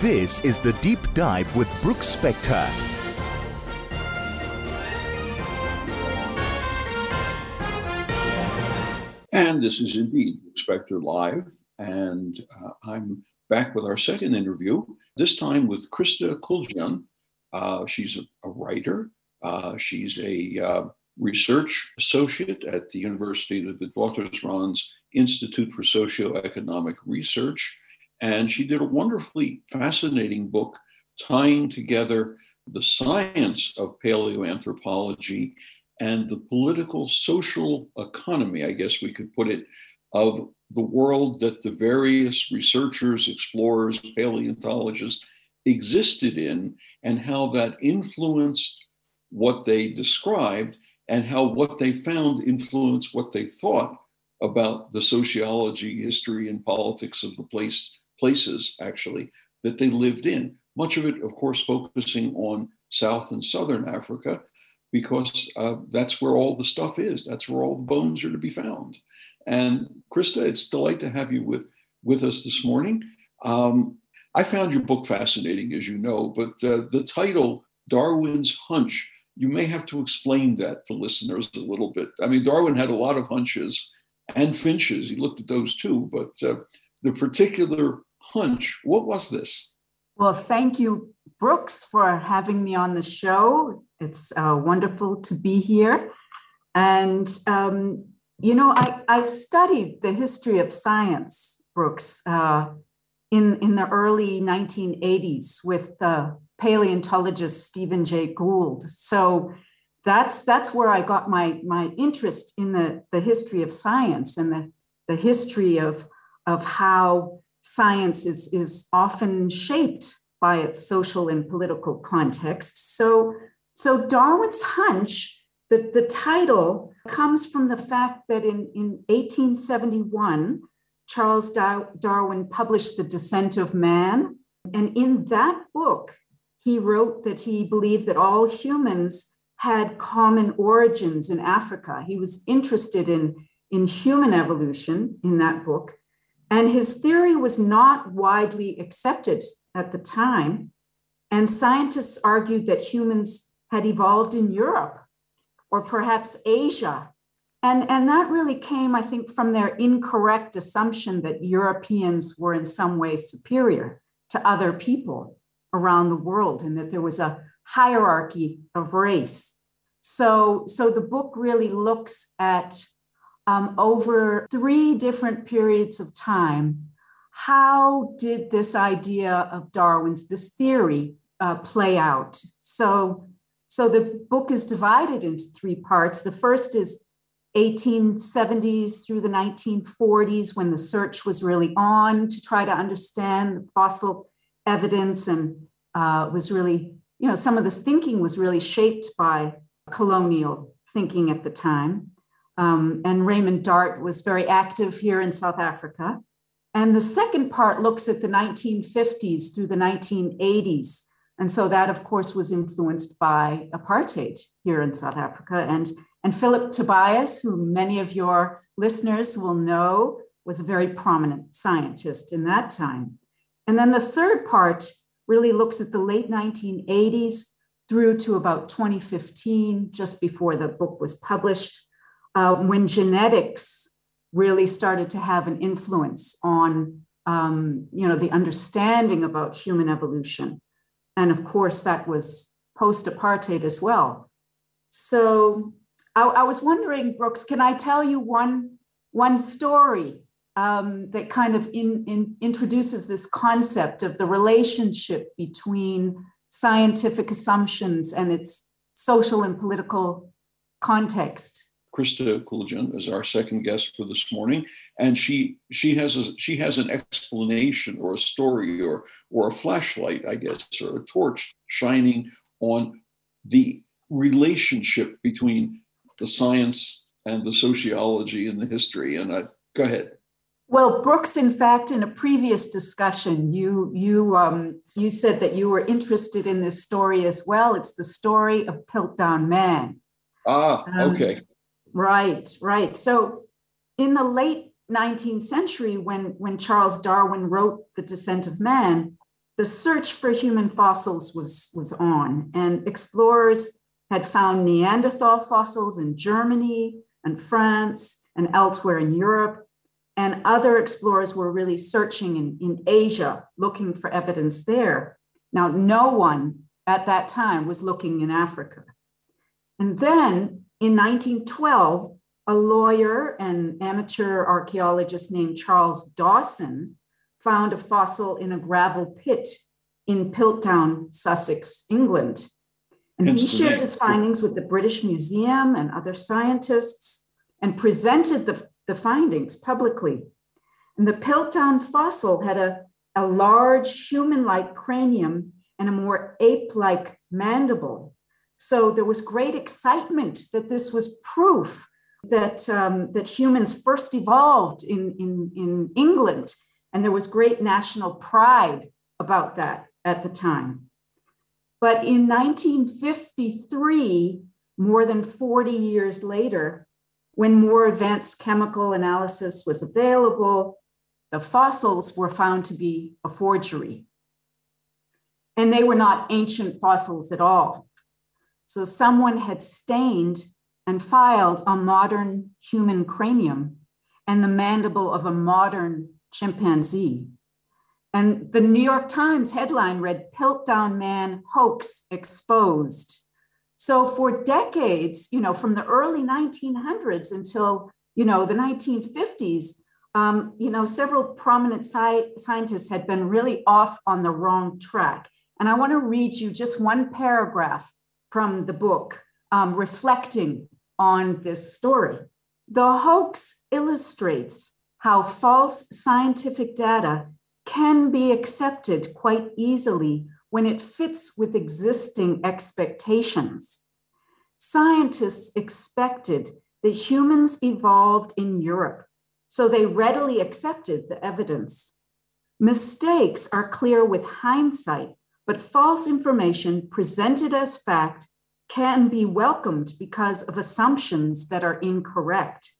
This is the Deep Dive with Brooks Spector. And this is indeed Spector Live. And uh, I'm back with our second interview, this time with Christa Kuljian. Uh, she's a, a writer, uh, she's a uh, research associate at the University of the Witwatersrand's Institute for Socioeconomic Research. And she did a wonderfully fascinating book tying together the science of paleoanthropology and the political social economy, I guess we could put it, of the world that the various researchers, explorers, paleontologists existed in, and how that influenced what they described, and how what they found influenced what they thought about the sociology, history, and politics of the place, places actually that they lived in. Much of it, of course, focusing on South and Southern Africa, because uh, that's where all the stuff is. That's where all the bones are to be found. And Christa, it's a delight to have you with, with us this morning. Um, I found your book fascinating, as you know, but uh, the title, Darwin's Hunch, you may have to explain that to listeners a little bit. I mean, Darwin had a lot of hunches and finches. He looked at those too, but uh, the particular hunch, what was this? Well, thank you, Brooks, for having me on the show. It's uh, wonderful to be here. And, um, you know, I, I studied the history of science, Brooks, uh, in, in the early 1980s with uh, paleontologist Stephen Jay Gould. So that's, that's where I got my, my interest in the, the history of science and the, the history of, of how science is, is often shaped by its social and political context. So, so Darwin's hunch, the, the title comes from the fact that in, in 1871, Charles Darwin published The Descent of Man. And in that book, he wrote that he believed that all humans had common origins in Africa. He was interested in, in human evolution in that book. And his theory was not widely accepted at the time. And scientists argued that humans had evolved in Europe or perhaps Asia. And, and that really came, I think, from their incorrect assumption that Europeans were in some way superior to other people around the world and that there was a hierarchy of race. So, so the book really looks at um, over three different periods of time how did this idea of Darwin's, this theory, uh, play out? So, so the book is divided into three parts. The first is 1870s through the 1940s, when the search was really on to try to understand fossil evidence and uh, was really, you know, some of this thinking was really shaped by colonial thinking at the time. Um, and Raymond Dart was very active here in South Africa. And the second part looks at the 1950s through the 1980s. And so that, of course, was influenced by apartheid here in South Africa. And, and Philip Tobias, who many of your listeners will know, was a very prominent scientist in that time. And then the third part really looks at the late 1980s through to about 2015, just before the book was published, uh, when genetics really started to have an influence on um, you know the understanding about human evolution. And of course that was post-apartheid as well. So I, I was wondering brooks can i tell you one one story um, that kind of in, in, introduces this concept of the relationship between scientific assumptions and its social and political context Christa Kuljian is our second guest for this morning, and she she has a she has an explanation or a story or or a flashlight, I guess, or a torch shining on the relationship between the science and the sociology and the history. And I, go ahead. Well, Brooks, in fact, in a previous discussion, you you um, you said that you were interested in this story as well. It's the story of Piltdown Man. Ah, um, okay. Right, right. So in the late 19th century, when, when Charles Darwin wrote The Descent of Man, the search for human fossils was, was on, and explorers had found Neanderthal fossils in Germany and France and elsewhere in Europe. And other explorers were really searching in, in Asia, looking for evidence there. Now, no one at that time was looking in Africa. And then in 1912, a lawyer and amateur archaeologist named Charles Dawson found a fossil in a gravel pit in Piltdown, Sussex, England. And he shared his findings with the British Museum and other scientists and presented the, the findings publicly. And the Piltdown fossil had a, a large human like cranium and a more ape like mandible. So there was great excitement that this was proof that, um, that humans first evolved in, in, in England. And there was great national pride about that at the time. But in 1953, more than 40 years later, when more advanced chemical analysis was available, the fossils were found to be a forgery. And they were not ancient fossils at all. So someone had stained and filed a modern human cranium and the mandible of a modern chimpanzee. And the New York Times headline read Piltdown Man Hoax Exposed. So for decades, you know, from the early 1900s until, you know, the 1950s, um, you know, several prominent sci- scientists had been really off on the wrong track. And I want to read you just one paragraph from the book um, reflecting on this story. The hoax illustrates how false scientific data can be accepted quite easily when it fits with existing expectations. Scientists expected that humans evolved in Europe, so they readily accepted the evidence. Mistakes are clear with hindsight, but false information presented as fact can be welcomed because of assumptions that are incorrect.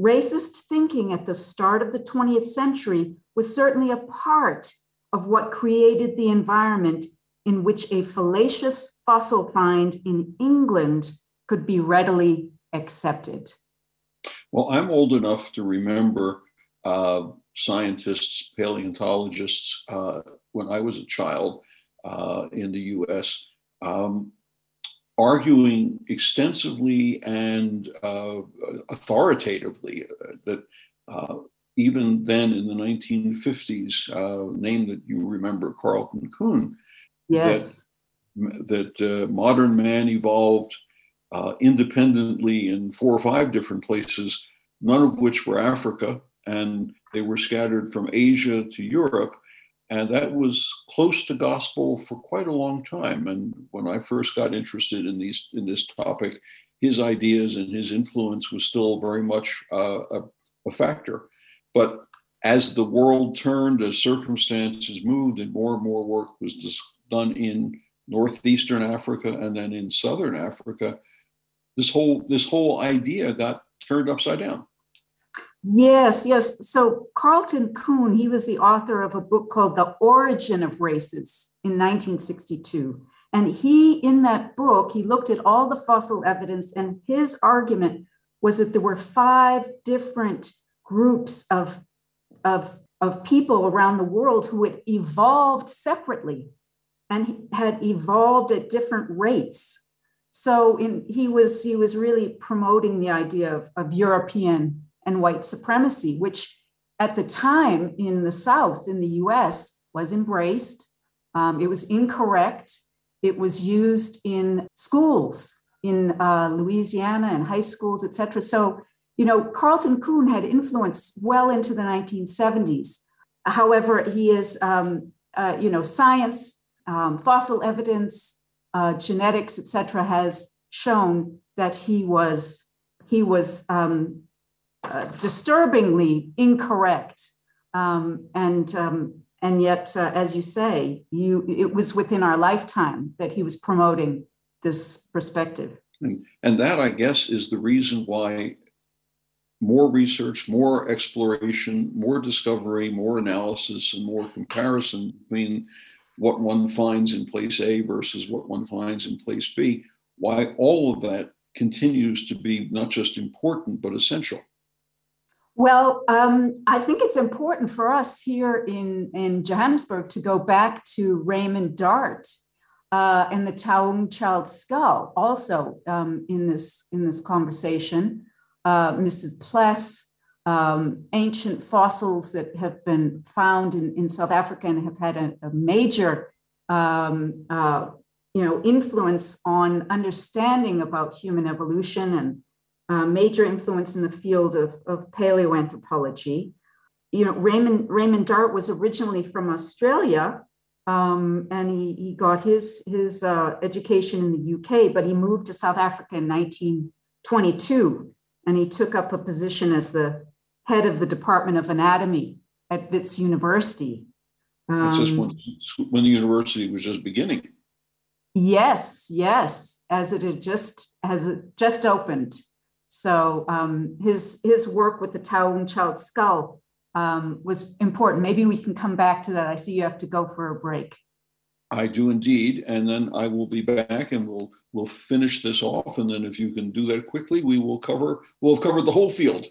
Racist thinking at the start of the 20th century was certainly a part of what created the environment in which a fallacious fossil find in England could be readily accepted. Well, I'm old enough to remember uh, scientists, paleontologists, uh, when I was a child uh, in the US, um, arguing extensively and uh, authoritatively uh, that uh, even then in the 1950s, uh, name that you remember, Carleton Coon, yes. that, that uh, modern man evolved uh, independently in four or five different places, none of which were Africa, and they were scattered from Asia to Europe and that was close to gospel for quite a long time. And when i first got interested in these in this topic his ideas and his influence was still very much uh, a, a, factor. But as the world turned as circumstances moved and more and more work was done in northeastern africa and then in southern africa this whole this whole idea got turned upside down Yes, yes. So Carleton Coon, he was the author of a book called The Origin of Races in 1962. And he, in that book, he looked at all the fossil evidence, and his argument was that there were five different groups of, of, of people around the world who had evolved separately and had evolved at different rates. So in, he was he was really promoting the idea of, of European and white supremacy, which at the time in the South, in the US, was embraced. Um, it was incorrect. It was used in schools in uh, Louisiana and high schools, et cetera. So, you know, Carleton Coon had influence well into the 1970s. However, he is, um, uh, you know, science, um, fossil evidence, uh, genetics, et cetera, has shown that he was he was um, uh, disturbingly incorrect. Um, and um, and yet, uh, as you say, you it was within our lifetime that he was promoting this perspective. And, and that, I guess, is the reason why more research, more exploration, more discovery, more analysis, and more comparison between what one finds in place A versus what one finds in place B, why all of that continues to be not just important, but essential. Well, um, I think it's important for us here in, in Johannesburg to go back to Raymond Dart uh, and the Taung child skull, also um, in this in this conversation. Uh, Mrs. Ples, um, ancient fossils that have been found in, in South Africa and have had a, a major um, uh, you know, influence on understanding about human evolution and uh, major influence in the field of, of paleoanthropology. You know, Raymond, Raymond Dart was originally from Australia, um, and he, he got his, his uh, education in the UK, but he moved to South Africa in 1922, and he took up a position as the head of the Department of Anatomy at Wits University. Um, just when, when the university was just beginning. Yes, yes, as it had just as it just opened. So um, his his work with the Taung child skull um, was important. Maybe we can come back to that. I see you have to go for a break. I do indeed, and then I will be back, and we'll we'll finish this off. And then, if you can do that quickly, we will cover we'll have covered the whole field.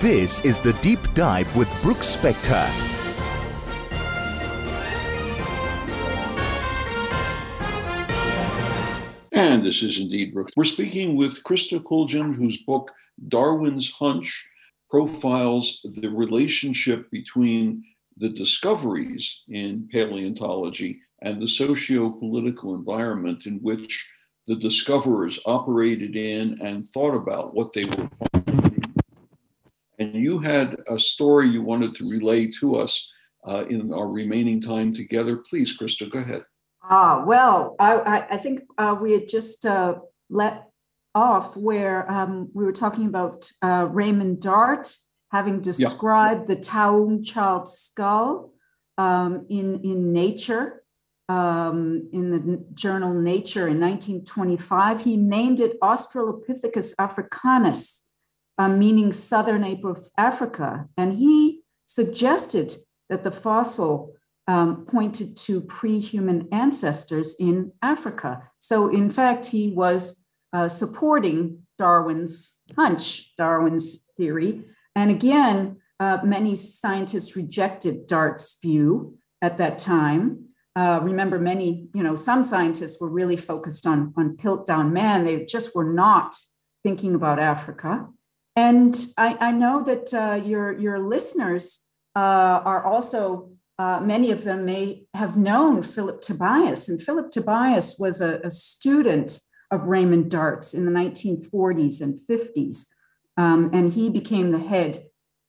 This is the deep dive with Brooks Spector. And this is indeed Brooks. We're speaking with Christa Kuljian, whose book Darwin's Hunch profiles the relationship between the discoveries in paleontology and the socio political environment in which the discoverers operated in and thought about what they were finding. And you had a story you wanted to relay to us uh, in our remaining time together. Please, Christa, go ahead. Ah, well, I, I think uh, we had just uh, let off where um, we were talking about uh, Raymond Dart having described yeah. the Taung child skull um, in, in Nature, um, in the journal Nature in 1925. He named it Australopithecus africanus, uh, meaning southern ape of Africa. And he suggested that the fossil um, pointed to pre human ancestors in Africa. So, in fact, he was uh, supporting Darwin's hunch, Darwin's theory. And again, uh, many scientists rejected Dart's view at that time. Uh, remember, many, you know, some scientists were really focused on, on Piltdown Man. They just were not thinking about Africa. And I, I know that uh, your, your listeners uh, are also uh, many of them may have known Philip Tobias. And Philip Tobias was a, a student of Raymond Dart's in the 1940s and 50s. Um, and he became the head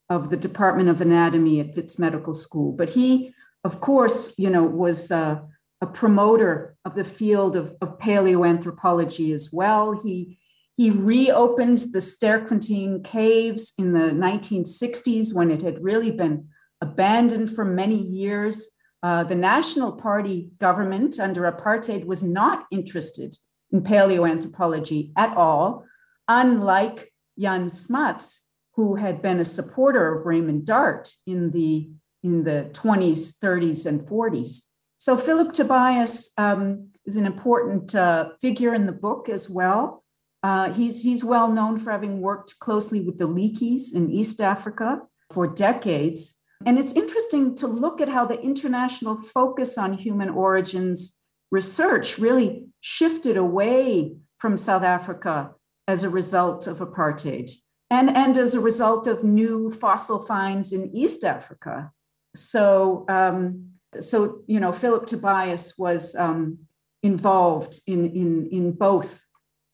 of the Department of Anatomy at Wits Medical School. But he, of course, you know, was uh, a promoter of the field of, of paleoanthropology as well. He he reopened the Sterkfontein caves in the 1960s when it had really been abandoned for many years. Uh, the National Party government under apartheid was not interested in paleoanthropology at all, unlike Jan Smuts, who had been a supporter of Raymond Dart in the, in the 20s, 30s, and 40s. So Philip Tobias um, is an important uh, figure in the book as well. Uh, he's, he's well known for having worked closely with the Leakeys in East Africa for decades. And it's interesting to look at how the international focus on human origins research really shifted away from South Africa as a result of apartheid and, and as a result of new fossil finds in East Africa. So, um, so you know, Philip Tobias was um, involved in, in, in both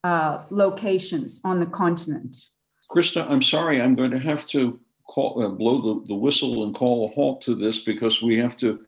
uh, locations on the continent. Christa, I'm sorry, I'm going to have to call, uh, blow the, the whistle and call a halt to this because we have to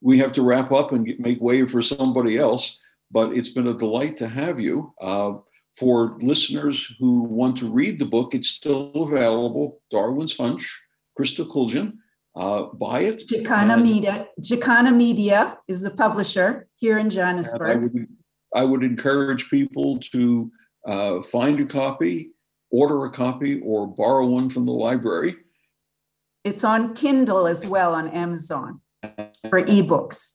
we have to wrap up and get, make way for somebody else. But it's been a delight to have you. Uh, for listeners who want to read the book, it's still available. Darwin's Hunch, Christa Kuljian. Uh, buy it. Jacana Media. Jacana Media is the publisher here in Johannesburg. I would, I would encourage people to uh, find a copy, order a copy, or borrow one from the library. It's on Kindle as well on Amazon. for ebooks.